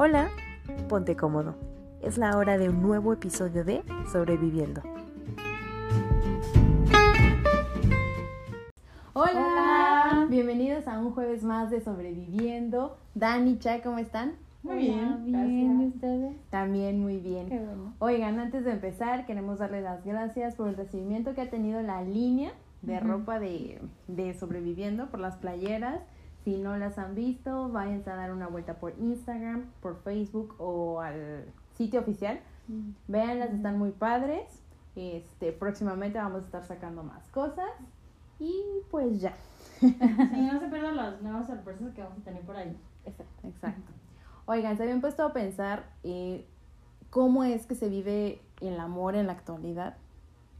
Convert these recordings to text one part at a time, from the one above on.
Hola, ponte cómodo. Es la hora de un nuevo episodio de Sobreviviendo. Hola, bienvenidos a un jueves más de Sobreviviendo. Dani, Cha, ¿cómo están? Muy bien, bien, ¿y ustedes? También muy bien. Qué bueno. Oigan, antes de empezar, queremos darle las gracias por el recibimiento que ha tenido la línea de ropa de, de sobreviviendo por las playeras. Si no las han visto, váyanse a dar una vuelta por Instagram, por Facebook o al sitio oficial. Véanlas, están muy padres. Este, próximamente vamos a estar sacando más cosas. Y pues ya. Sí, no se pierdan las nuevas sorpresas que vamos a tener por ahí. Exacto. Exacto. Oigan, se habían puesto a pensar eh, cómo es que se vive el amor en la actualidad.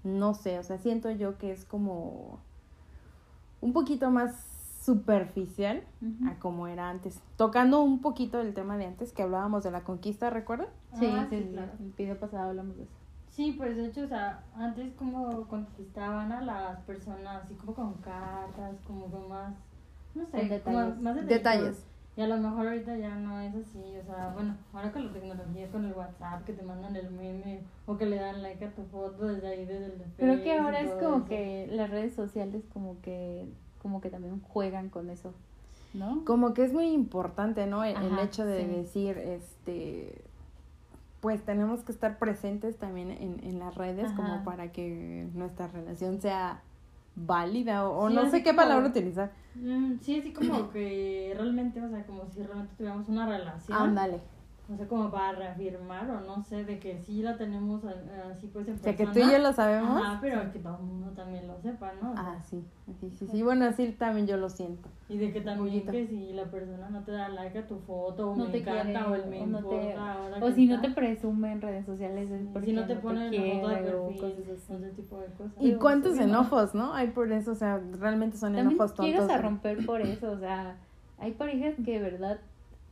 No sé, o sea, siento yo que es como un poquito más superficial a como era antes. Tocando un poquito el tema de antes que hablábamos de la conquista, ¿recuerdan? Sí, Ah, sí, sí. El video pasado hablamos de eso. Sí, pues de hecho, o sea, antes como conquistaban a las personas así como con cartas, como con más, no sé, como detalles. más Detalles. Y a lo mejor ahorita ya no es así, o sea, bueno, ahora con la tecnología, con el WhatsApp, que te mandan el meme o que le dan like a tu foto desde ahí, desde el de Creo que ahora es como eso. que las redes sociales como que como que también juegan con eso, ¿no? Como que es muy importante, ¿no? El, el hecho de sí. decir, este, pues tenemos que estar presentes también en, en las redes como para que nuestra relación sea válida o, Sí, no sé qué como- palabra utilizar. Mm, sí, así como que realmente, o sea, como si realmente tuviéramos una relación. Ándale. O sea, como para reafirmar o no sé, de que sí la tenemos así pues en O sea, que tú y yo lo sabemos. Ajá, pero que todo el mundo también lo sepa, ¿no? Ah, sí, sí, sí, sí. Bueno, así también yo lo siento. Y de que también Poquito. que si la persona no te da like a tu foto o No me te encanta quiere, o el me o no te- importa ahora O que si no está. te presume en redes sociales es Sí, porque si no te no ponen te la foto de perfil, cosas así. ese tipo de cosas. ¿Y Pero cuántos sí, no. enojos, no? Hay por eso, o sea, realmente son También enojos llegas tontos. a romper por eso, o sea, hay parejas que de verdad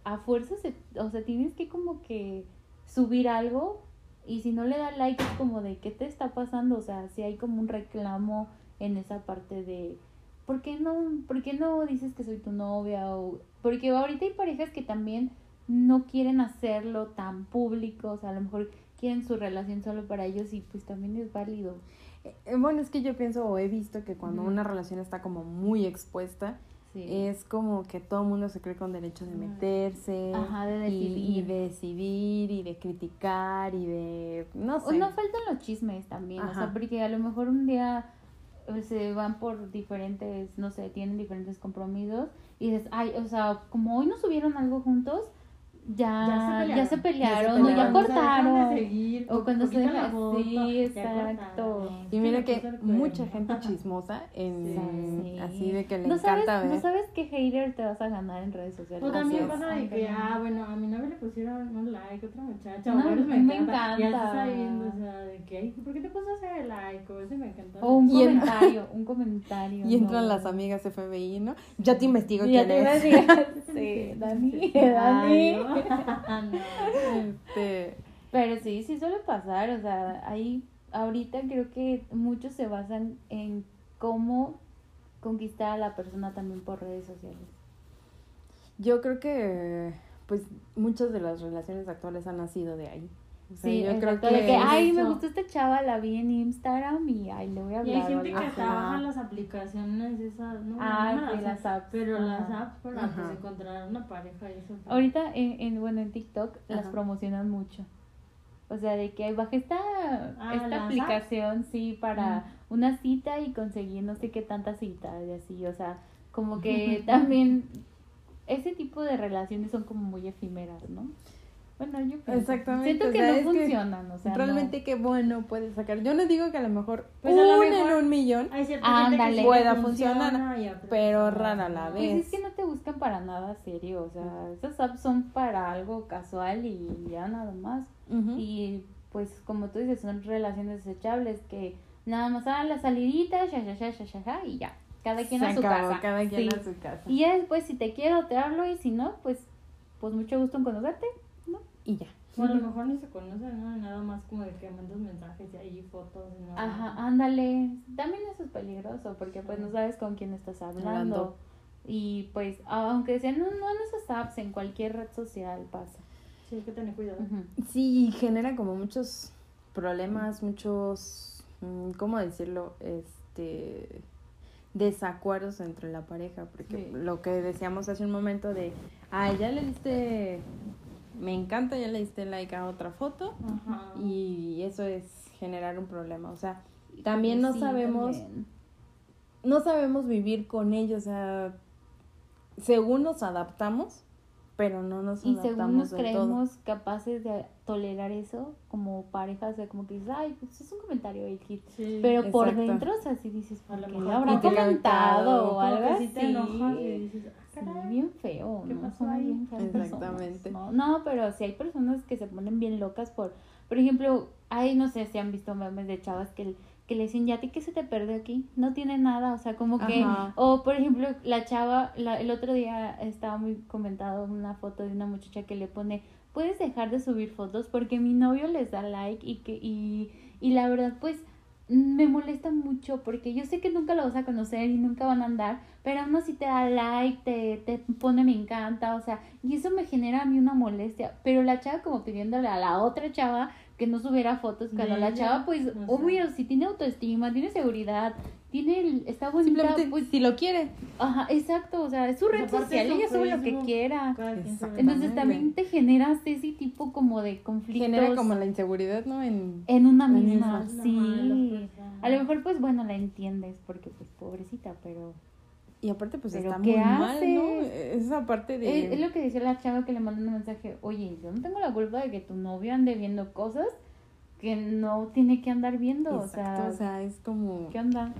a fuerza se, o sea, tienes que como que subir algo y si no le da like es como de qué te está pasando, o sea, si hay como un reclamo en esa parte de ¿por qué no por qué no dices que soy tu novia o porque ahorita hay parejas que también no quieren hacerlo tan público, o sea, a lo mejor quieren su relación solo para ellos y pues también es válido. Eh, Bueno, es que yo pienso o he visto que cuando una relación está como muy expuesta, Sí. es como que todo el mundo se cree con derecho de meterse Ajá, de y, y decidir. de decidir y de criticar y de no O sé. no faltan los chismes también, o sea, porque a lo mejor un día eh, se van por diferentes, no sé, tienen diferentes compromisos y dices, ay, o sea, como hoy no subieron algo juntos, ya, ya se pelearon, o ya pelearon. cortaron. seguir, O cuando se poquito deja- la foto, sí, ya exacto. y mira me que mucha gente chismosa en Sí. así de que le no sabes, encanta ver. no sabes qué hater te vas a ganar en redes sociales. O también pasa de que, ah, bueno, pusieron un like, otra muchacha, No, o varios me, me encanta. Y así encanta. sabiendo, o sea, de ay, ¿por qué te puso ese like? O ese me encanta. O un Y en- comentario, un comentario. y entran no. las amigas FBI, ¿no? Ya te investigo Y ya quién te iba a es. sí, Dani, Dani. No. Este, Pero sí, sí suele pasar, o sea, ahí ahorita creo que muchos se basan en cómo conquistar a la persona también por redes sociales. yo creo que pues muchas de las relaciones actuales han nacido de ahí. O sea, Sí, yo creo exacto, de que, que ay, me gustó esta chava, la vi en Instagram y ay, le voy a Y hablar. hay gente que algo hasta así. baja las aplicaciones esas, ¿no? Ah, No sí, las apps. Pero Ajá. las apps para Ajá. pues, encontrar una pareja y eso. pues, Ahorita en, en bueno en TikTok las promocionan mucho. O sea, de que ay, baja esta, Ah, esta ¿las aplicación, sí, para una cita y conseguir no sé qué tantas citas y así. O sea, como que también ese tipo de relaciones son como muy efímeras, ¿no? Bueno, yo pienso. Exactamente, Siento o que sea, no que funcionan, o sea, no. realmente qué bueno puede sacar. Yo no digo que a lo mejor Pues a lo un mejor- en un millón, Ándale. Pueda funcionar, pero rara no. la Pues vez. es que no te buscan para nada serio, o sea, esas apps son para algo casual y ya nada más. Y pues como tú dices, son relaciones desechables que nada más hagan la salidita, ya, ya, ya, ya, ya, ya, y ya. Cada quien Se a su acabó, casa. cada quien Sí. a su casa. Y ya después si te quiero te hablo y si no, pues pues mucho gusto en conocerte, ¿no? Y ya. O a lo mejor ni se conocen, ¿no? Nada más como de que mandas mensajes y ahí fotos. Y no, Ajá, ándale. También eso es peligroso porque pues no sabes con quién estás hablando. Hablando. Y pues aunque sea no, no en esas apps, en cualquier red social pasa. Sí, hay que tener cuidado. Ujú. Sí, genera como muchos problemas, muchos, mm, ¿cómo decirlo? Este, desacuerdos entre la pareja, porque Sí. lo que decíamos hace un momento de, ay, ya le diste, me encanta, ya le diste like a otra foto, Ajá. y eso es generar un problema, o sea, también no Sí, sabemos, también. no sabemos vivir con ellos, o sea, según nos adaptamos, pero no nos Y según nos todo. creemos capaces de tolerar eso como parejas, o sea, como que dices, ay, pues es un comentario X. Sí. Pero por dentro, o sea, si dices, lo ¿por qué mejor le habrá comentado o algo así? sí te enojas y dices, ah, Sí, bien feo, ¿Qué ¿no? pasó Somos ahí? bien feas personas, Exactamente. ¿no? No, pero sí hay personas que se ponen bien locas por, por ejemplo, hay, no sé si han visto memes de chavas que, que le dicen, ¿ya a ti qué se te perdió aquí? No tiene nada, o sea, como que, Ajá. o por ejemplo, la chava, la, el otro día estaba muy comentado una foto de una muchacha que le pone, puedes dejar de subir fotos porque mi novio les da like y que, y, y la verdad, pues, me molesta mucho porque yo sé que nunca lo vas a conocer y nunca van a andar, pero aún así te da like, te, te pone me encanta, o sea, y eso me genera a mí una molestia, pero la chava como pidiéndole a la otra chava que no subiera fotos, cuando De la ella, chava pues, obvio, si tiene autoestima, tiene seguridad, tiene, el- está bonita, pues, si lo quiere. ajá, exacto, o sea, es su red social, ella sube lo que quiera. Entonces también te generas ese tipo como de conflictos Genera como la inseguridad, ¿no? En... en una misma, misma. sí. A lo mejor pues bueno, la entiendes porque pues pobrecita, pero Y aparte, pues ¿Pero está muy mal? ¿no? Esa parte de... es, es lo que decía la chava que le mandó un mensaje, oye, yo no tengo la culpa de que tu novio ande viendo cosas que no tiene que andar viendo, Exacto, o sea, es como... ¿qué onda?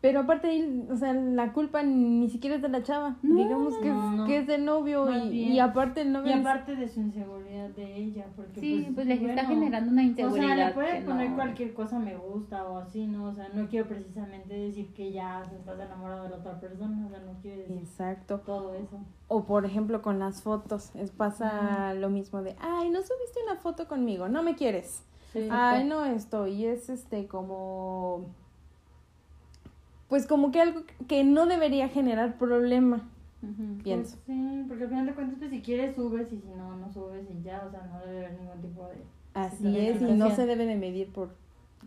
Pero aparte, ahí, o sea, la culpa ni siquiera es de la chava. No, Digamos que, no, es, no. que es del novio y, y aparte el novio... Y es- aparte de su inseguridad de ella, porque Sí, pues, le está bueno, generando una O inseguridad. sea, le puede que poner no. cualquier cosa me gusta o así, ¿no? O sea, no quiero precisamente decir que ya estás enamorado de la otra persona, o sea, no quiero decir Exacto. todo eso. O por ejemplo con las fotos, es pasa lo mismo de, ay, no subiste una foto conmigo, no me quieres. Sí. Ay, no esto, y es este como... Pues como que algo que no debería generar problema, Ujú. pienso. Pues sí, porque al final de cuentas, pues si quieres subes y si no, no subes y ya, o sea, no debe haber ningún tipo de... Así es, y no se debe de medir por...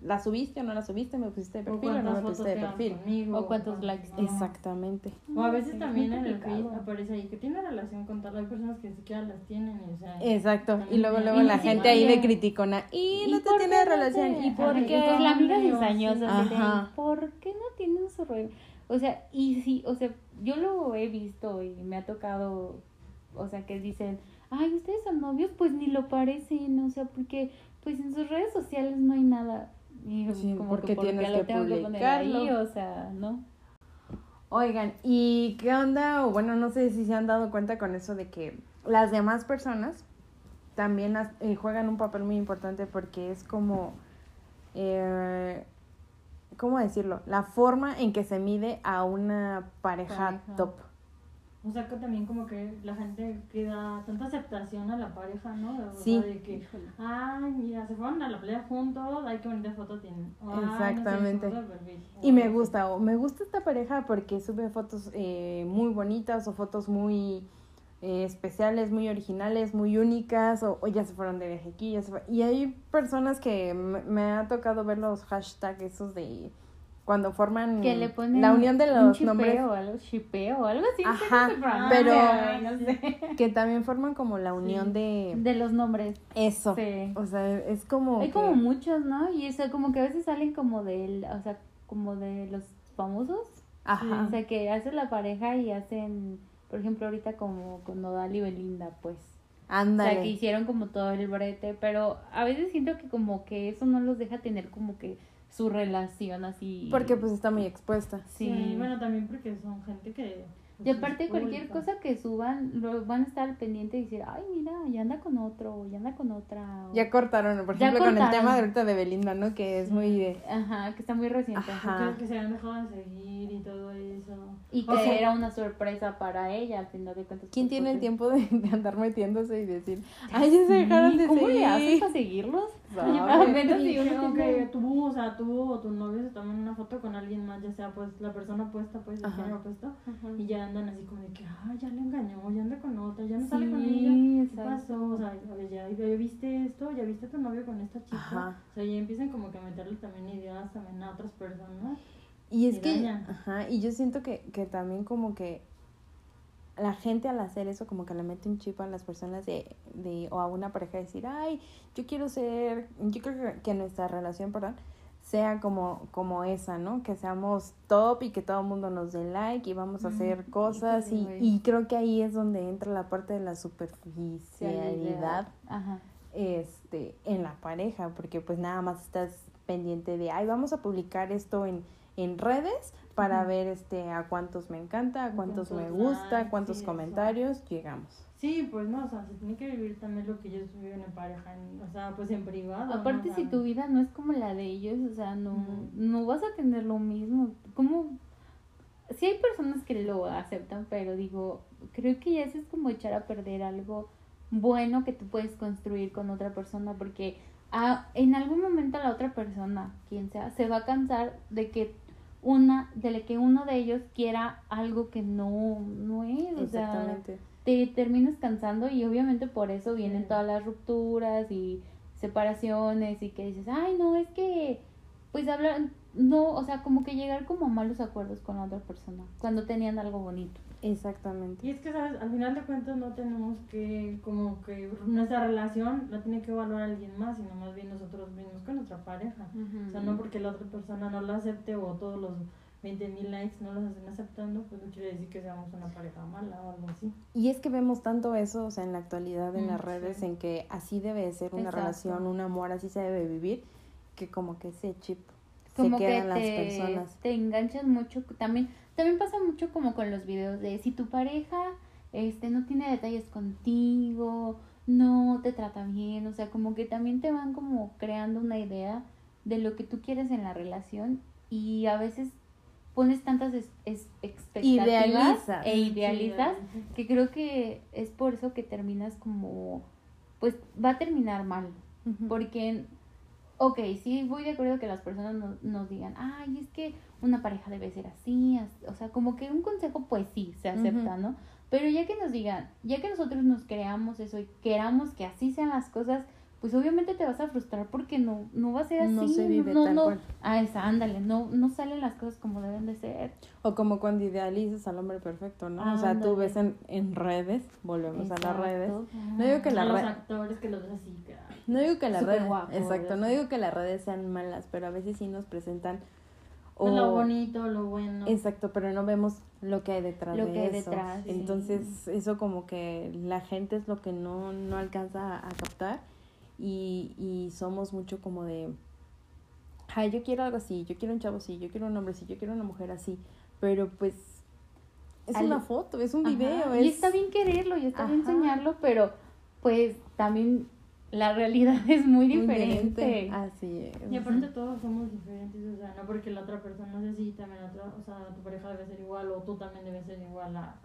¿La subiste o no la subiste? ¿Me pusiste de O perfil o no me pusiste de perfil? conmigo. O cuántos likes no. Exactamente. O a veces es también en el feed aparece ahí que tiene relación con tal. Hay personas que ni siquiera las tienen, o sea... Exacto. Y luego, luego la gente ahí de criticona. Y, ¿Y no te tiene no relación. te- ¿Y por qué? pues la amiga cizañosa, Ajá. ¿por qué no tienen su rollo? O sea, y sí, o sea, yo lo he visto y me ha tocado, o sea, que dicen, ay, ustedes son novios, pues ni lo parecen, o sea, porque pues en sus redes sociales no hay nada. Y Sí, como ¿por que qué ¿por qué tienes lo que tengo que poner ahí, publicarlo? o sea, ¿no? Oigan, ¿y qué onda? O bueno, no sé si se han dado cuenta con eso de que las demás personas también eh, juegan un papel muy importante porque es como, eh, ¿cómo decirlo? La forma en que se mide a una pareja, Pareja. top. O sea, que también como que la gente que da tanta aceptación a la pareja, ¿no? O sea, Sí. de que, ay, mira, se fueron a la playa juntos, ay, qué bonita foto tienen. O, "Ay, no sé, Exactamente. su foto de perfil". Y me gusta, o me gusta esta pareja porque sube fotos eh, muy bonitas o fotos muy eh, especiales, muy originales, muy únicas, o, o ya se fueron de viaje aquí, ya se fue- Y hay personas que me, me ha tocado ver los hashtags esos de cuando forman Que le ponen la unión de los nombres, o algo, chipeo o algo así. Ajá, pero- ay, no sé. que también forman como la unión de De los nombres. eso. Sí. O sea, es como... Hay que- como muchos, ¿no? Y eso como que a veces salen como del, o sea, como de los famosos. Ajá. O sea, que hacen la pareja y hacen, por ejemplo, ahorita como con Nodal y Belinda, pues. O Ándale. sea, que hicieron como todo el brete, pero a veces siento que como que eso no los deja tener como que su relación así. Porque pues está muy expuesta. Sí. Sí, bueno, también porque son gente que... pues, Y aparte cualquier cosa que suban, lo van a estar pendiente y decir, ay, mira, ya anda con otro, o ya anda con otra. o- Ya cortaron, por ejemplo, con el cortaron. tema de ahorita de Belinda, ¿no? Que es muy de... Ajá, que está muy reciente. Ajá. Que se han dejado de seguir y todo eso. Y que O sea, era una sorpresa para ella, al final de cuentas. ¿Quién pues, tiene el tiempo de, de andar metiéndose y decir, ay, ya se dejaron de ¿Cómo seguir? Haces para seguirlos? Y si uno que tú, o sea, tú o tu novio se toman una foto con alguien más, ya sea pues la persona opuesta, pues el género opuesto, y ya andan así como de que, ah, ya le engañó, ya anda con otra, ya no sale con ella. Sí, exacto. pasó? O sea, a ya, ya viste esto, ya viste a tu novio con esta chica. Ajá. O sea, ya empiezan como que a meterle también ideas también a otras personas. Y es Y que, ajá, y yo siento que, que también como que la gente al hacer eso como que le mete un chip a las personas de, de o a una pareja decir, ay, yo quiero ser, yo creo que, nuestra relación, perdón, sea como, como esa, ¿no? Que seamos top y que todo el mundo nos dé like y vamos a Mm, hacer cosas y, y creo que ahí es donde entra la parte de la superficialidad Ajá. este en la pareja porque pues nada más estás pendiente de ay vamos a publicar esto en, en redes para ver este a cuántos me encanta a cuántos me gusta a cuántos sí, comentarios llegamos Sí, pues no, o sea, se tiene que vivir también lo que ellos viven en pareja, en- o sea, pues en privado. ¿no? Aparte, si tu vida no es como la de ellos, o sea, no, no vas a tener lo mismo. Como, sí hay personas que lo aceptan, pero digo, creo que ya eso es como echar a perder algo bueno que tú puedes construir con otra persona, porque a- en algún momento la otra persona, quien sea, se va a cansar de que una, de que uno de ellos quiera algo que no, no es, o sea, exactamente te terminas cansando y obviamente por eso vienen todas las rupturas y separaciones y que dices, ay, no, es que, pues hablar, no, o sea, como que llegar como a malos acuerdos con la otra persona cuando tenían algo bonito. Exactamente Y es que, ¿sabes? Al final de cuentas no tenemos que, como que nuestra relación la tiene que evaluar alguien más, sino más bien nosotros mismos con nuestra pareja. O sea, no porque la otra persona no la acepte o todos los 20 mil likes no los estén aceptando, pues no quiere decir que seamos una pareja mala o algo así. y es que vemos tanto eso o sea en la actualidad en Mm, las redes sí. en que así debe de ser una Exacto. relación un amor así se debe vivir que como que ese chip Como se que queda en las te, personas te enganchas mucho, también, también pasa mucho como con los videos de si tu pareja este no tiene detalles contigo, no te trata bien, o sea, como que también te van como creando una idea de lo que tú quieres en la relación y a veces pones tantas es- es- expectativas Idealizas. e idealizas Sí, que creo que es por eso que terminas como pues va a terminar mal porque ok sí voy de acuerdo que las personas nos, nos digan ay es que una pareja debe ser así as- o sea como que un consejo pues sí se acepta no pero ya que nos digan ya que nosotros nos creamos eso y queramos que así sean las cosas pues obviamente te vas a frustrar porque no no va a ser así no se vive no, tal no- cual ah esa ándale no no salen las cosas como deben de ser O como cuando idealizas al hombre perfecto, ¿no? o sea, tú ves en, en redes, volvemos a las redes. No digo que la A los red- actores que los ves así, que, No digo que las redes, guapo, exacto, no digo que las redes sean malas, pero a veces sí nos presentan pues, lo o- bonito, lo bueno. Exacto, pero no vemos lo que hay detrás Lo de que hay eso. detrás, sí. Entonces, eso como que la gente es lo que no, no alcanza a captar y, y somos mucho como de, ay, yo quiero algo así, yo quiero un chavo así, yo quiero un hombre así, yo quiero una mujer así, pero pues es Al- una foto, es un Ajá, video, Y es... está bien quererlo, y está bien soñarlo, pero pues también la realidad es muy diferente. Así es. Y aparte todos somos diferentes, o sea, no porque la otra persona sea así, también la otra, o sea, tu pareja debe ser igual o tú también debes ser igual a,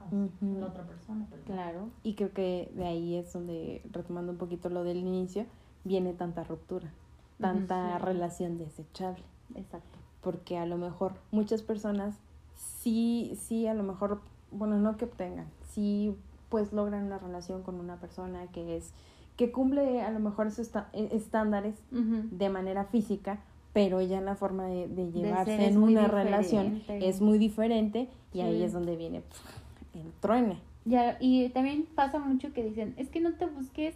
la otra persona. pues. Claro. Y creo que de ahí es donde, retomando un poquito lo del inicio, viene tanta ruptura, tanta sí. relación desechable. Exacto. Porque a lo mejor muchas personas sí, sí, a lo mejor, bueno, no que obtengan, sí, pues logran una relación con una persona que es, que cumple a lo mejor esos eh, estándares de manera física, pero ya la forma de, de llevarse en una relación es muy diferente y ahí es donde viene el truene. Ya, y también pasa mucho que dicen, es que no te busques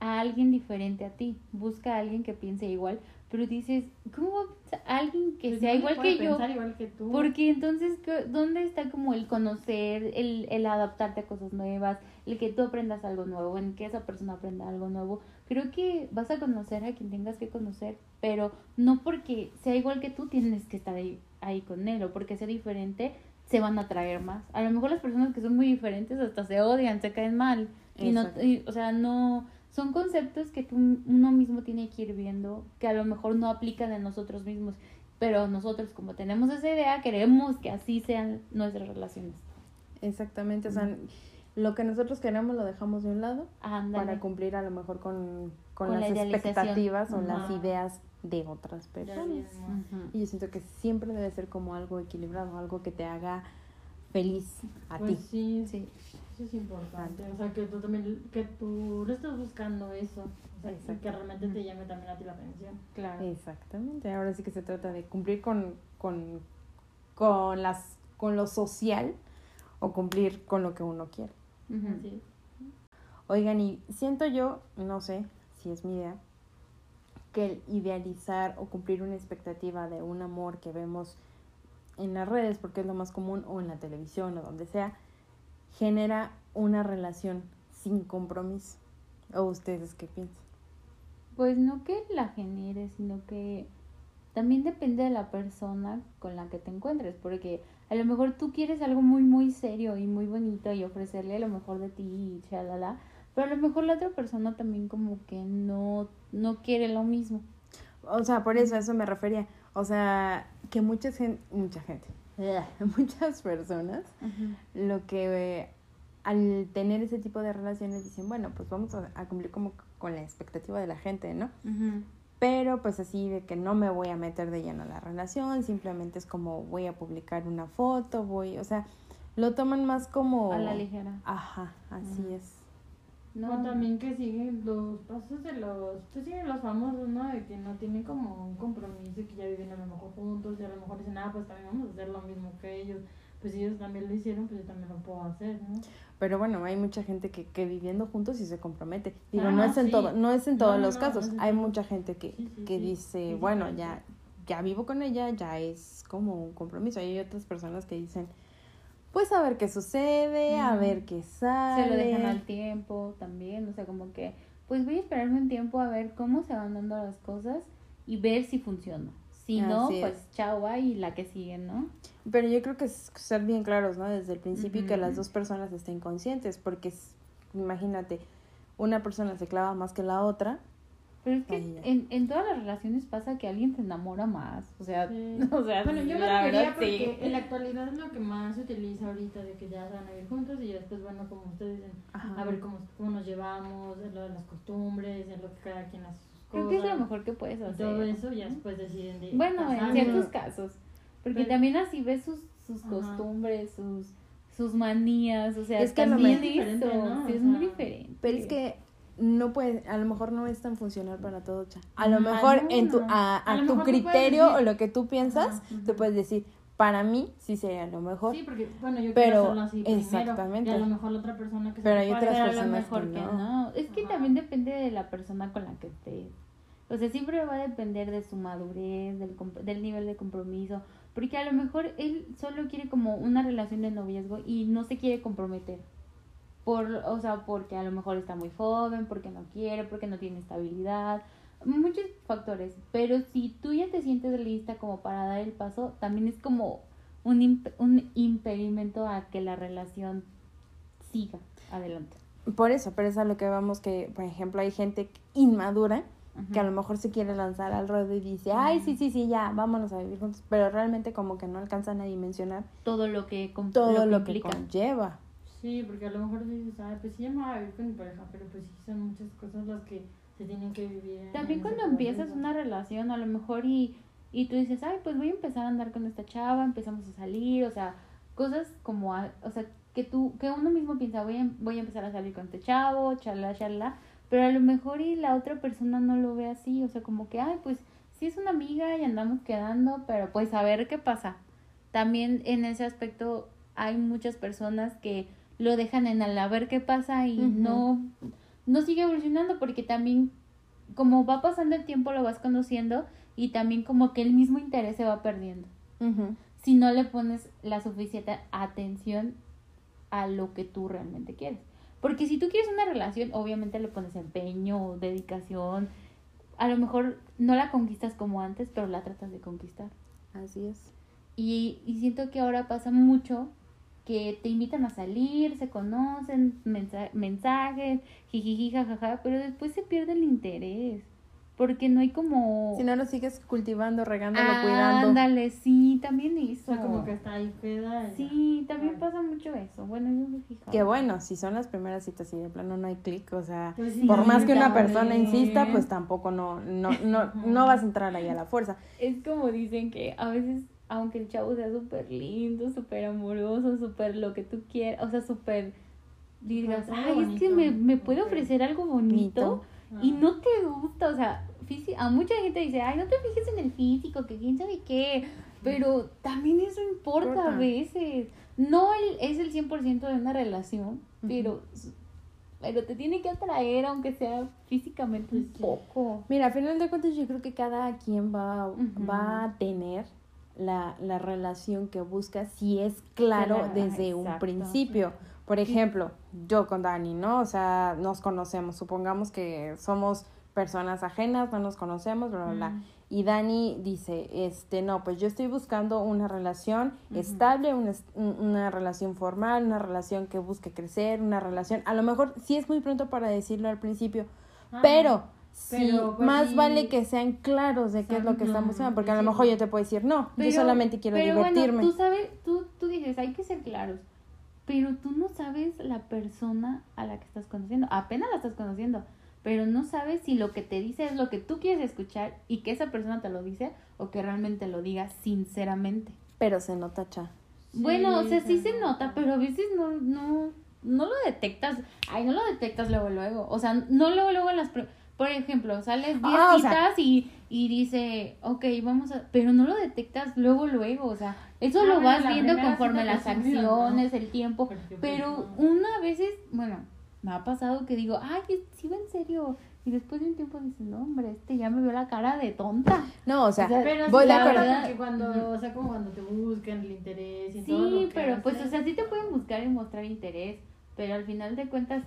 a alguien diferente a ti, busca a alguien que piense igual, pero dices, ¿cómo va a pensar alguien que Pues sea igual que yo? igual que tú. Porque entonces, ¿qué- ¿dónde está como el conocer, el, el adaptarte a cosas nuevas, el que tú aprendas algo nuevo, en que esa persona aprenda algo nuevo? Creo que vas a conocer a quien tengas que conocer, pero no porque sea igual que tú tienes que estar ahí, ahí con él, o porque sea diferente se van a atraer más. A lo mejor las personas que son muy diferentes hasta se odian, se caen mal. Y no, y, o sea, no, son conceptos que tú, uno mismo tiene que ir viendo, que a lo mejor no aplican en nosotros mismos, pero nosotros como tenemos esa idea, queremos que así sean nuestras relaciones. Exactamente, o sea, lo que nosotros queremos lo dejamos de un lado Ándale. para cumplir a lo mejor con, con, Con la las idealización. expectativas o las Ajá. ideas de otras personas. Y yo siento que siempre debe ser como algo equilibrado, algo que te haga feliz a Pues ti. sí, Sí. Eso es importante, o sea, que tú también, que tú le estás buscando eso, o sea, y que realmente te llame también a ti la atención. Claro. Exactamente. Ahora sí que se trata de cumplir con, con, con, las, con lo social o cumplir con lo que uno quiere. Es. Oigan, y siento yo, no sé si es mi idea, que el idealizar o cumplir una expectativa de un amor que vemos en las redes, porque es lo más común, o en la televisión o donde sea, genera una relación sin compromiso. ¿O ustedes qué piensan? Pues no que la genere, sino que también depende de la persona con la que te encuentres, porque a lo mejor tú quieres algo muy, muy serio y muy bonito y ofrecerle lo mejor de ti y chalala, pero a lo mejor la otra persona también como que no, no quiere lo mismo. O sea, por eso, a eso me refería. O sea, que mucha gente, mucha gente, muchas personas, lo que eh, al tener ese tipo de relaciones dicen, bueno, pues vamos a, a cumplir como con la expectativa de la gente, ¿no? Pero pues así de que no me voy a meter de lleno a la relación, simplemente es como voy a publicar una foto, voy, o sea, lo toman más como... A la ligera. Ajá, así es. No, O también que siguen los pasos de los, pues siguen los famosos, ¿no? De que no tienen como un compromiso y que ya viven a lo mejor juntos y a lo mejor dicen, ah, pues también vamos a hacer lo mismo que ellos. Pues si ellos también lo hicieron, pues yo también lo puedo hacer, ¿no? Pero bueno, hay mucha gente que, que viviendo juntos sí se compromete. Digo, Ah, no es en sí. todo, no es en todos no, los no, casos. no hay mucha gente que, Sí, sí, que sí. dice, bueno, ya, ya vivo con ella, ya es como un compromiso. Hay otras personas que dicen, pues a ver qué sucede, a ver qué sale. se lo dejan al tiempo también, o sea, como que, pues voy a esperarme un tiempo a ver cómo se van dando las cosas y ver si funciona. Si no, es. pues chao, y la que sigue, ¿no? Pero yo creo que es ser bien claros, ¿no? Desde el principio que las dos personas estén conscientes, porque imagínate, una persona se clava más que la otra. Pero es que en, en todas las relaciones pasa que alguien se enamora más, o sea, Sí. o sea, Bueno, yo me la refería verdad porque sí. en la actualidad es lo que más se utiliza ahorita, de que ya se van a vivir juntos y después, bueno, como ustedes dicen, Ajá. a ver cómo, cómo nos llevamos, es lo de las costumbres, es lo que cada quien hace sus cosas. Creo que es lo mejor que puedes Y hacer. todo eso, ya después deciden de Bueno, en ciertos casos. Porque Pero- también así ves sus, sus Ajá. costumbres, sus, sus manías, o sea, Es que lo también eso, diferente, ¿no? sí, O es muy diferente. Pero es que no puede, a lo mejor no es tan funcional para todo, cha. A lo Ah, mejor en tu, a, A tu criterio o lo que tú piensas, Ajá, tú puedes decir, para mí sí sería lo mejor. Sí, porque, bueno, yo Pero- quiero hacerlo así primero, exactamente. Y a lo mejor la otra persona que se Pero hay otras personas mejor que que no. no. Es que Ajá. también depende de la persona con la que estés. O sea, siempre va a depender de su madurez, del, del nivel de compromiso. Porque a lo mejor él solo quiere como una relación de noviazgo y no se quiere comprometer. Por, o sea, porque a lo mejor está muy joven, porque no quiere, porque no tiene estabilidad. Muchos factores. Pero si tú ya te sientes lista como para dar el paso, también es como un, imp- un impedimento a que la relación siga adelante. Por eso, pero es a lo que vamos que, por ejemplo, hay gente inmadura que a lo mejor se quiere lanzar al ruedo y dice, ay, sí, sí, sí, ya, vámonos a vivir juntos, pero realmente como que no alcanzan a dimensionar todo lo que todo lo que, conlleva. Sí, porque a lo mejor dices, ay, pues sí, ya me voy a vivir con mi pareja, pero pues sí, son muchas cosas las que se tienen que vivir. También cuando empiezas una relación, a lo mejor y, y tú dices, ay, pues voy a empezar a andar con esta chava, empezamos a salir, o sea, cosas como, a- o sea, que tú, que uno mismo piensa, voy a, voy a empezar a salir con este chavo, chala, chala, pero a lo mejor y la otra persona no lo ve así, o sea, como que, ay, pues sí es una amiga y andamos quedando, pero pues a ver qué pasa. También en ese aspecto hay muchas personas que lo dejan en el a ver qué pasa y no, no sigue evolucionando porque también como va pasando el tiempo lo vas conociendo y también como que el mismo interés se va perdiendo si no le pones la suficiente atención a lo que tú realmente quieres. Porque si tú quieres una relación, obviamente le pones empeño, dedicación. A lo mejor no la conquistas como antes, pero la tratas de conquistar. Así es. Y, y siento que ahora pasa mucho que te invitan a salir, se conocen, mensa- mensajes, jijiji, jajaja, pero después se pierde el interés. Porque no hay como... Si no lo sigues cultivando, regándolo, cuidando. Ándale, sí, también O eso. sea, como que está ahí, ya. Sí, también Claro. pasa mucho eso. Bueno, yo me fijo. Que bueno, si son las primeras citas y de plano no hay clic, o sea, Pues sí, por más que una persona insista, pues tampoco no, no, no, no vas a entrar ahí a la fuerza. Es como dicen que a veces, aunque el chavo sea súper lindo, súper amoroso, súper lo que tú quieras, o sea, súper digas, ay, es que me, me puede ofrecer algo bonito Bonito. y no te gusta, o sea, a mucha gente dice, ay, no te fijes en el físico, que quién sabe qué, pero también eso importa, Importa. a veces. No el- es el 100% de una relación, pero, pero te tiene que atraer, aunque sea físicamente un poco. Mira, a final de cuentas yo creo que cada quien va, va a tener la, la relación que busca si es claro desde un principio. Por ejemplo, yo con Dani, ¿no? O sea, nos conocemos, supongamos que somos personas ajenas, no nos conocemos, bla, bla, bla. Mm. Y Dani dice, este, no, pues yo estoy buscando una relación estable, una, una relación formal, una relación que busque crecer, una relación, a lo mejor sí es muy pronto para decirlo al principio, Ah, pero Pero, pues, más vale que sean claros de qué es lo que están Ujú, buscando, porque a lo mejor yo te puedo decir, no, Pero- yo solamente quiero pero divertirme. Bueno, tú sabes, tú, tú dices, hay que ser claros, pero tú no sabes la persona a la que estás conociendo, apenas la estás conociendo, pero no sabes si lo que te dice es lo que tú quieres escuchar y que esa persona te lo dice o que realmente lo diga sinceramente. Pero se nota, cha. Sí, bueno, o sea, sí se se nota, nota. pero a veces no, no, no lo detectas, ay, no lo detectas luego, luego, o sea, no luego, luego en las... Por ejemplo, sales 10 Ah, o sea- citas y, y dice, ok, vamos a... Pero no lo detectas luego, luego, o sea, eso Ah, lo vas la viendo primera conforme las subió, ¿no? acciones, el tiempo. Pues, Pero no. una veces, bueno, me ha pasado que digo, ay, sí va en serio. Y después de un tiempo dices, no, hombre, este ya me vio la cara de tonta. No, o sea, O sea, Pero voy sí, la verdad que cuando, o sea, como cuando te buscan el interés y todo lo Sí, que pero pues, haces. o sea, sí te pueden buscar y mostrar interés, pero al final de cuentas,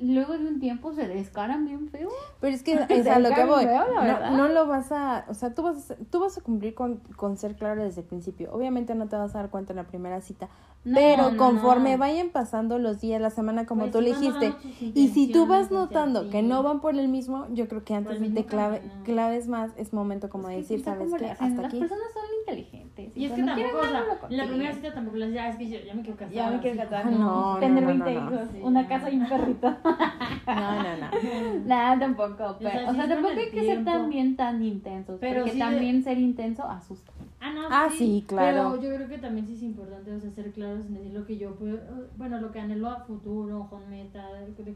luego de un tiempo se descaran bien feo. Pero es que es a lo que voy. feo. No, no lo vas a, o sea, tú vas a, tú vas a cumplir con, con ser claro desde el principio. Obviamente no te vas a dar cuenta en la primera cita, No, pero no, conforme vayan pasando los días, la semana, como Pues tú le dijiste, y si tú vas notando que no van por el mismo, yo creo que antes de clave, claves más, es momento como de decir, ¿sabes ¿cómo qué? Hasta Las aquí. personas son inteligentes. Y es que cuando tampoco, o sea, la primera cita tampoco les ya es que yo ya me quiero casar. Ya me quiero casar, No, no, Tener no, 20 no, no. hijos, Sí. una casa y un perrito. No, no, no. Nada, tampoco. Pero, sea, o sea, tampoco hay que ser también tan intensos. Pero porque sí de- también ser intenso asusta. Ah, no, Ah, sí, claro. Pero yo creo que también sí es importante, o sea, ser claros en decir lo que yo puedo, bueno, lo que anhelo a futuro, con meta,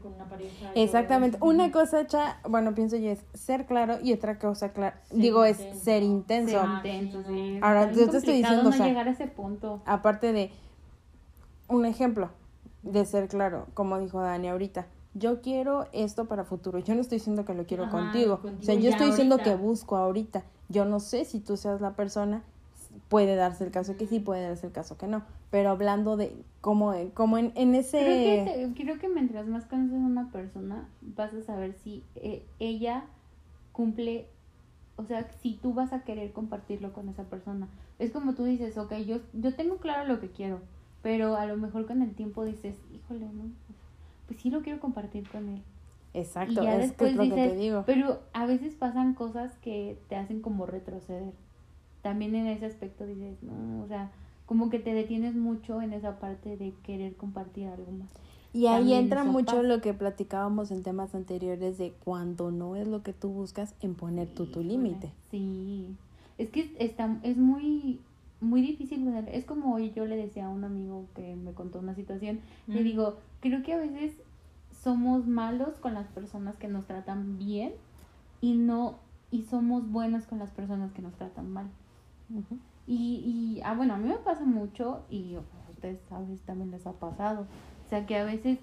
con una pareja. Exactamente. Una cosa, cha, bueno, pienso yo es ser claro y otra cosa, clara, digo, es intenso. ser intenso. Ser Ah, intenso, sí. Ahora, yo te estoy diciendo, no o sea, llegar a ese punto. Aparte de un ejemplo de ser claro, como dijo Dani ahorita. Yo quiero esto para futuro. Yo no estoy diciendo que lo quiero Ajá, contigo. contigo O sea, yo estoy diciendo que busco ahorita. Yo no sé si tú seas la persona. Puede darse el caso que sí, puede darse el caso que no. Pero hablando de como, como en, en ese... Creo que, te- creo que mientras más conoces a una persona, vas a saber si eh, ella cumple, o sea, si tú vas a querer compartirlo con esa persona. Es como tú dices, ok, yo, yo tengo claro lo que quiero, pero a lo mejor con el tiempo dices, híjole, no, pues sí lo quiero compartir con él. Exacto, y ya es que es lo que dices, te digo. pero a veces pasan cosas que te hacen como retroceder. También en ese aspecto dices, no, o sea, como que te detienes mucho en esa parte de querer compartir algo más. Y ahí También entra mucho lo que platicábamos en temas anteriores de cuando no es lo que tú buscas, en poner tú tu límite. Sí. Es que está, es muy, muy difícil poner. Es como yo le decía a un amigo que me contó una situación. Le digo, creo que a veces somos malos con las personas que nos tratan bien y no y somos buenos con las personas que nos tratan mal. Y, y ah, bueno, a mí me pasa mucho y a ustedes a veces también les ha pasado. O sea, que a veces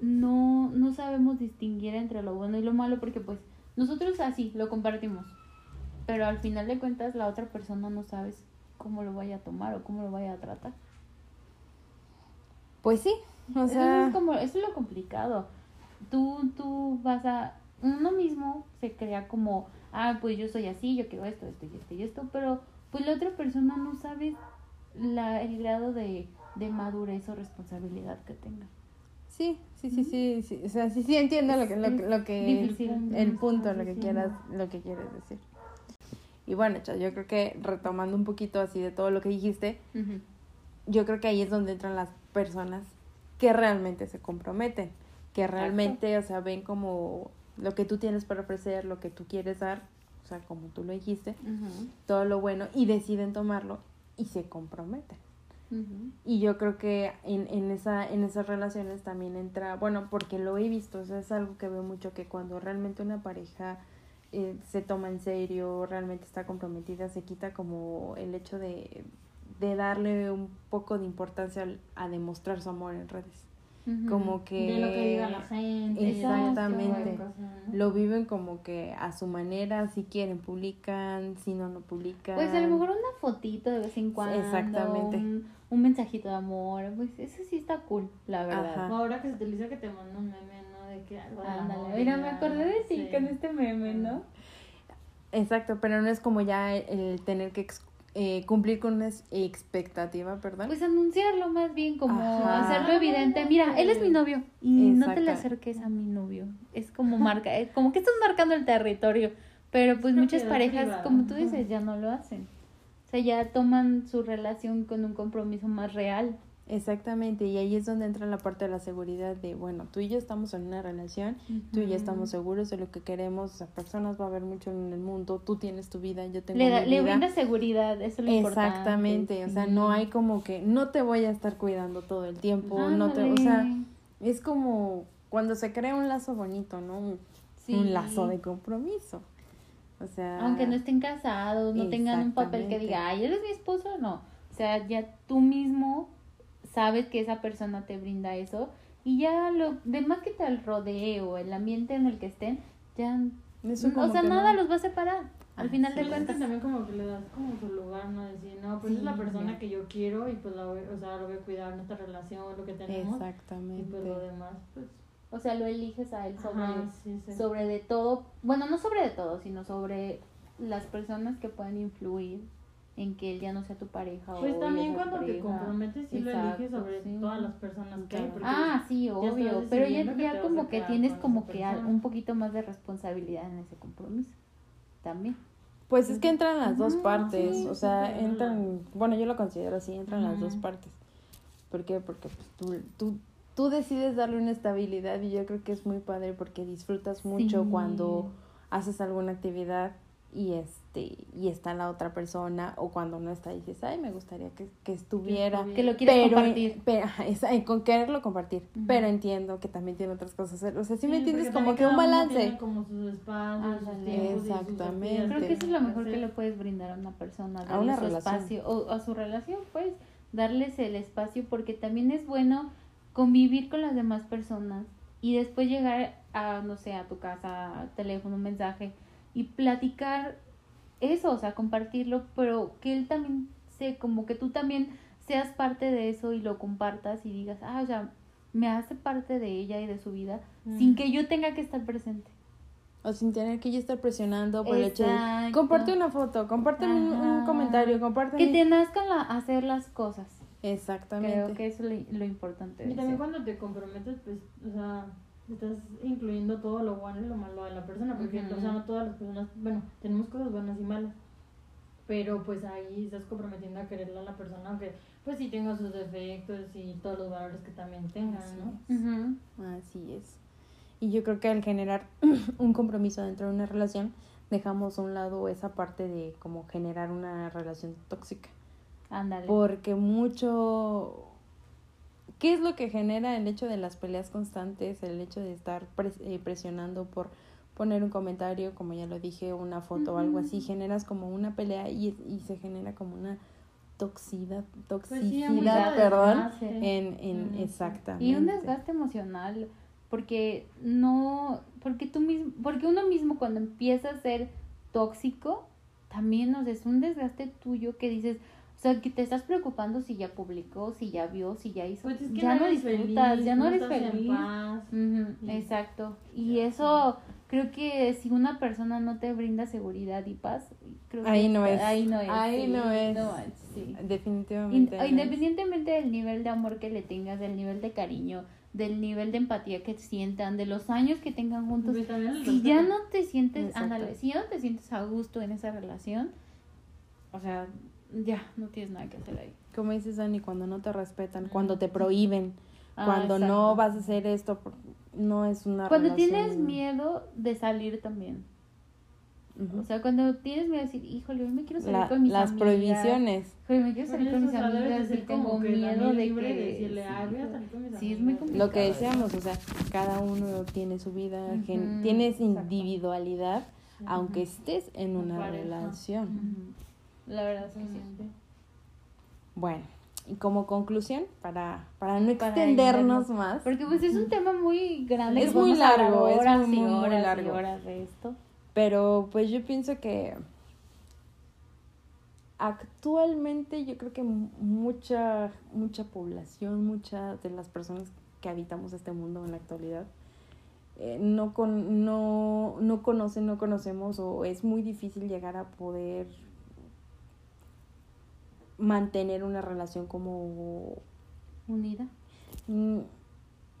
no, no sabemos distinguir entre lo bueno y lo malo porque pues nosotros así lo compartimos. Pero al final de cuentas la otra persona no sabes cómo lo vaya a tomar o cómo lo vaya a tratar. Pues sí, o Eso sea, es como, eso es lo complicado. Tú, tú vas a, uno mismo se crea como, ah, pues yo soy así, yo quiero esto, esto y esto y esto, pero pues la otra persona no sabe la, el grado de, de madurez o responsabilidad que tenga. sí, sí, sí, sí, sí, o sea, sí, sí entiendo lo que, lo, que- lo que, Difícil. el punto, lo que quieras, lo que quieres decir. Y bueno, yo creo que retomando un poquito así de todo lo que dijiste, yo creo que ahí es donde entran las personas que realmente se comprometen, que realmente, o sea, ven como lo que tú tienes para ofrecer, lo que tú quieres dar, o sea, como tú lo dijiste, todo lo bueno y deciden tomarlo y se comprometen. Y yo creo que en, en, esa, en esas relaciones también entra, bueno, porque lo he visto, o sea, es algo que veo mucho, que cuando realmente una pareja eh, se toma en serio, realmente está comprometida, se quita como el hecho de, de darle un poco de importancia a demostrar su amor en redes. Como que... De lo que diga la gente. Exactamente. Lo viven como que a su manera, si quieren publican, si no, no publican. Pues a lo mejor una fotito de vez en cuando. Exactamente. Un, un mensajito de amor. Pues eso sí está cool, la verdad. Ajá. O ahora que se utiliza que te manda un meme, ¿no? De que algo de Ándale, amor, mira, me acordé de ti sí. con este meme, ¿no? Exacto, pero no es como ya el, tener que eh, cumplir con una expectativa, perdón. Pues anunciarlo más bien, como Ajá. hacerlo evidente. Mira, él es mi novio y no te le acerques a mi novio. Es como marca, es como que estás marcando el territorio. Pero pues Es muchas parejas, privada. como tú dices, ya no lo hacen. O sea, ya toman su relación con un compromiso más real. Exactamente, y ahí es donde entra la parte de la seguridad de, bueno, tú y yo estamos en una relación, tú y yo estamos seguros de lo que queremos, o sea, personas va a haber mucho en el mundo, tú tienes tu vida, yo tengo Le, da- mi le vida. brinda seguridad, eso es lo importante. Exactamente, o sea, no hay como que no te voy a estar cuidando todo el tiempo, no te, o sea, es como cuando se crea un lazo bonito, ¿no? Un, Sí. un lazo de compromiso. O sea, Aunque no estén casados, no tengan un papel que diga, ay, eres mi esposo, no. O sea, ya tú mismo sabes que esa persona te brinda eso y ya lo demás que te el rodeo, el ambiente en el que estén, ya... Eso o sea, nada no. los va a separar. Al Ah, final Sí, de es que cuentas. también como que le das como su lugar, ¿no? Decir, no, pues es la persona que yo quiero y pues la voy, o sea, lo voy a cuidar, nuestra relación, lo que tenemos. Y Exactamente. pues lo demás, pues... O sea, lo eliges a él sobre, Ajá, sí, sí. sobre de todo. Bueno, no sobre de todo, sino sobre las personas que pueden influir en que él ya no sea tu pareja. o Pues también cuando te comprometes sí lo eliges sobre sí. todas las personas que hay. Ah, sí, obvio, pero ya, ya como que tienes como que persona. un poquito más de responsabilidad en ese compromiso. También. Pues es que entran las dos partes, sí, o sea, sí, entran, bueno, yo lo considero así, entran las dos partes. ¿Por qué? Porque pues, tú, tú, tú decides darle una estabilidad y yo creo que es muy padre porque disfrutas mucho Sí. cuando haces alguna actividad y este y está la otra persona o cuando no está dices, ay, me gustaría que, que estuviera. Que lo quieres pero, compartir. pero, es- eh, con quererlo compartir, pero entiendo que también tiene otras cosas. O sea, sí, me entiendes como que un balance. como sus espacios, sus sus Exactamente. actividades Creo que eso es lo mejor que le puedes brindar a una persona, A una su relación. espacio, o a su relación, pues, darles el espacio, porque también es bueno convivir con las demás personas y después llegar a, no sé, a tu casa, teléfono, un mensaje y platicar eso, o sea, compartirlo, pero que él también se, como que tú también seas parte de eso y lo compartas y digas, ah, o sea, me hace parte de ella y de su vida Mm. sin que yo tenga que estar presente. O sin tener que yo estar presionando por el hecho de comparte una foto, comparte un, un comentario, comparte Que te nazcan la, hacer las cosas. Exactamente. Creo que eso es lo, lo importante. Y también ser. cuando te comprometes, pues, o sea, estás incluyendo todo lo bueno y lo malo de la persona, porque, o sea, no todas las personas, bueno, tenemos cosas buenas y malas, pero pues ahí estás comprometiendo a quererle a la persona, aunque pues sí tenga sus defectos y todos los valores que también tengan, ¿no? Así es. Y yo creo que al generar un compromiso dentro de una relación, dejamos a un lado esa parte de como generar una relación tóxica. Ándale. Porque mucho... ¿Qué es lo que genera el hecho de las peleas constantes? El hecho de estar pres- eh, presionando por poner un comentario, como ya lo dije, una foto o algo así, generas como una pelea y, y se genera como una toxicidad, Pues sí, toxicidad, mucho perdón, en, en Ujú. exactamente. Y un desgaste emocional, porque no, porque tú mismo, porque uno mismo cuando empieza a ser tóxico, también o sea, es un desgaste tuyo que dices, o sea, que te estás preocupando si ya publicó, si ya vio, si ya hizo, Pues es que ya no eres disfrutas, feliz, ya no eres estás en feliz. paz. Exacto. Y eso creo que si una persona no te brinda seguridad y paz, creo que Ahí no está- es. Ahí no es. Ahí sí, no es. sí. Definitivamente. In- no es. independientemente del nivel de amor que le tengas, del nivel de cariño, del nivel de empatía que sientan, de los años que tengan juntos, Pues si ya no te sientes, ándale, si ya no te sientes a gusto en esa relación, o sea, ya no tienes nada que hacer ahí. Como dices, Dani, cuando no te respetan, cuando te prohíben, Ah, cuando no vas a hacer esto, no es una Cuando relación- tienes miedo de salir también. O sea, cuando tienes miedo de decir, híjole, hoy me quiero salir La- con mis las amigas. prohibiciones. Híjole, me quiero salir con mis amigas y tengo miedo de que... de decirle, sí, "Ay, voy a salir con mis sí, es muy amigas". complicado. Lo que decíamos, o sea, cada uno tiene su vida, tienes individualidad, aunque estés en una relación. La verdad es que sí. Bueno, y como conclusión, para, para no Para extendernos irnos. más, Porque pues es un tema muy grande. Es muy largo, es horas muy, y muy, muy horas largo. horas de esto. pero pues yo pienso que actualmente yo creo que mu- mucha, mucha población, muchas de las personas que habitamos este mundo en la actualidad, eh, no, con, no, no conocen, no conocemos o es muy difícil llegar a poder mantener una relación como Unida. mm,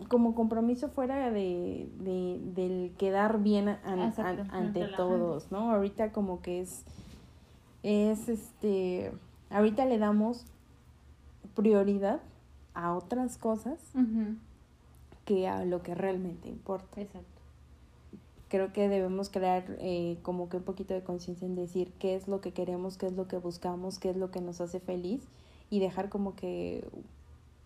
como compromiso fuera de, de- del quedar bien an- an- Exacto, ante todos, ¿no? Ahorita como que es, es este, ahorita le damos prioridad a otras cosas que a lo que realmente importa. Exacto. Creo que debemos crear eh, como que un poquito de conciencia en decir qué es lo que queremos, qué es lo que buscamos, qué es lo que nos hace feliz y dejar como que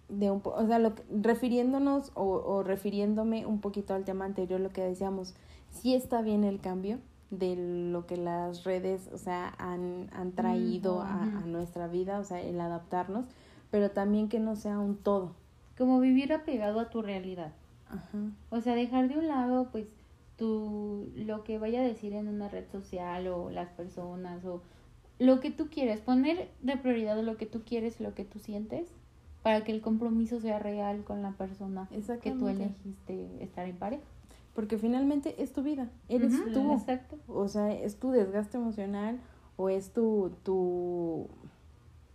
de un po- o sea, lo que- refiriéndonos o, o refiriéndome un poquito al tema anterior, lo que decíamos, sí está bien el cambio de lo que las redes, o sea, han, han traído a, a nuestra vida, o sea, el adaptarnos, pero también que no sea un todo. Como vivir apegado a tu realidad. Ajá. O sea, dejar de un lado, pues, tu, lo que vaya a decir en una red social o las personas o lo que tú quieres. Poner de prioridad lo que tú quieres y lo que tú sientes para que el compromiso sea real con la persona que tú elegiste estar en pareja. Porque finalmente es tu vida, eres Ujú, tú. Exacto. O sea, es tu desgaste emocional o es tu, tu...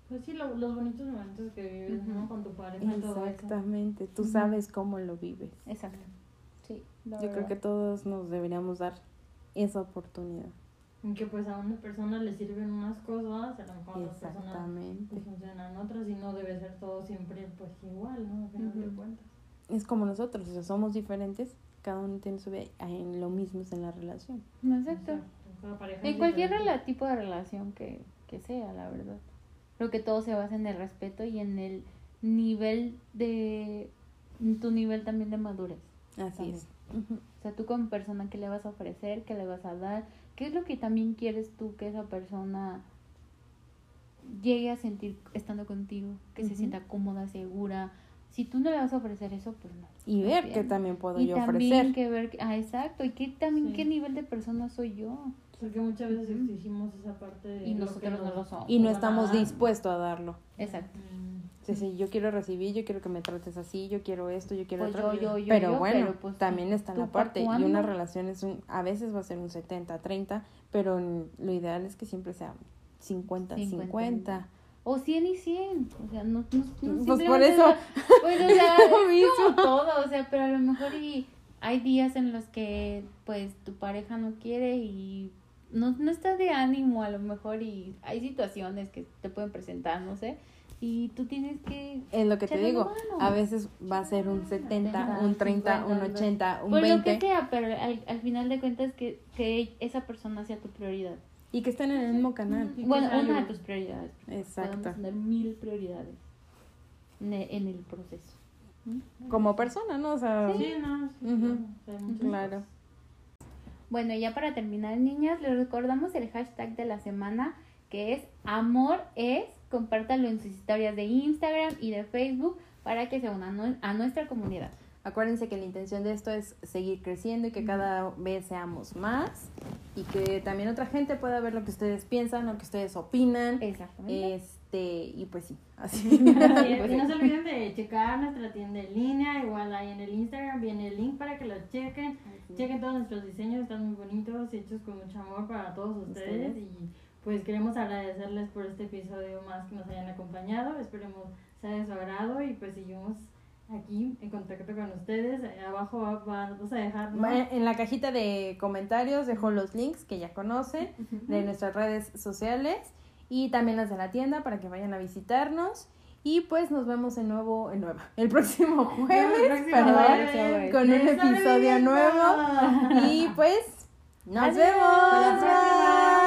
Pues sí, lo- los bonitos momentos que vives, ¿no? Con tu pareja y todo eso. Exactamente, tú sabes cómo lo vives. Exacto. La Yo creo que todos nos deberíamos dar esa oportunidad. En que pues a una persona le sirven unas cosas, a lo mejor a otras personas Exactamente. pues, funcionan otras y no debe ser todo siempre pues igual, ¿no? Al final de Ujú. cuentas. Es como nosotros, o sea, somos diferentes, cada uno tiene su vida, en lo mismo es en la relación. Exacto. En cualquier diferente. tipo de relación que, que sea, la verdad. Creo que todo se basa en el respeto y en el nivel de... en tu nivel también de madurez. Así También. es. O sea, tú como persona, ¿qué le vas a ofrecer? ¿Qué le vas a dar? ¿Qué es lo que también quieres tú que esa persona llegue a sentir estando contigo? Que se sienta cómoda, segura. Si tú no le vas a ofrecer eso, pues no. Y no ver bien. qué también puedo y yo también ofrecer. que ver, ah, exacto, y qué también Sí. qué nivel de persona soy yo. Porque muchas veces exigimos esa parte de Y lo nosotros que no lo somos. Y no estamos dispuestos a darlo. Exacto. Mm. Sí, sí, yo quiero recibir, yo quiero que me trates así, yo quiero esto, yo quiero Pues otro. yo, yo, yo, pero bueno, pero pues, también está ¿tú la pa' parte. Y una relación es un, a veces va a ser un 70-30, pero n- lo ideal es que siempre sea 50-50. 50. O 100 y 100. O sea, no, no, no Pues por eso. Pues, o sea, es como todo. O sea, pero a lo mejor y hay días en los que, pues, tu pareja no quiere y no, no está de ánimo a lo mejor y hay situaciones que te pueden presentar, no sé. Y tú tienes que... Es lo que te digo, a veces va a ser un 70, un 30, un 50, 80, un Por lo que 20 sea, pero al, al final de cuentas que, que esa persona sea tu prioridad. y que estén en el mismo canal. Bueno, una de tus prioridades. Exacto. Podemos tener mil prioridades en el, en el proceso. Como persona, ¿no? O sea, Sí, no, sí, Ujú. claro, o sea. Bueno, ya para terminar, niñas, les recordamos el hashtag de la semana que es amor es. Compártanlo en sus historias de Instagram y de Facebook para que se unan a nuestra comunidad. Acuérdense que la intención de esto es seguir creciendo y que cada vez seamos más y que también otra gente pueda ver lo que ustedes piensan, lo que ustedes opinan. Exactamente. Este, y pues sí, así. Así es, Pues y no se olviden de checar nuestra tienda en línea, igual ahí en el Instagram viene el link para que lo chequen. Chequen todos nuestros diseños, están muy bonitos, hechos con mucho amor para todos ustedes Ustedes. y pues queremos agradecerles por este episodio más que nos hayan acompañado, esperemos sea de su agrado y pues seguimos aquí en contacto con ustedes, Eh, abajo va- va- vamos a dejar En la cajita de comentarios dejo los links que ya conocen de nuestras redes sociales y también las de la tienda para que vayan a visitarnos. Y pues nos vemos de nuevo, en nueva, el próximo jueves, El próximo perdón, jueves. con un ¡Está episodio nuevo. Y pues, nos Adiós. vemos. Hasta la próxima.